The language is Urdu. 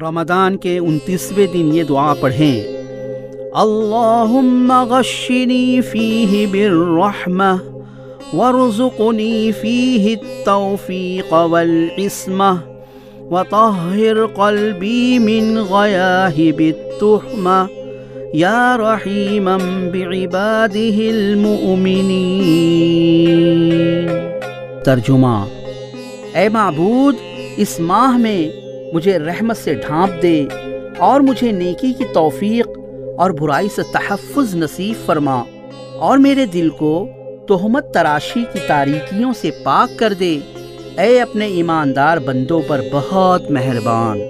رمضان کے انتیسویں دن یہ دعا پڑھیں۔ اللہم غشنی فیہ بالرحمہ وارزقنی فیہ التوفیق والعصمہ وطہر قلبی من غیاہب التحمہ یا رحیما بعبادہ المؤمنین۔ ترجمہ اے معبود، اس ماہ میں مجھے رحمت سے ڈھانپ دے اور مجھے نیکی کی توفیق اور برائی سے تحفظ نصیب فرما اور میرے دل کو تہمت تراشی کی تاریکیوں سے پاک کر دے۔ اے اپنے ایماندار بندوں پر بہت مہربان۔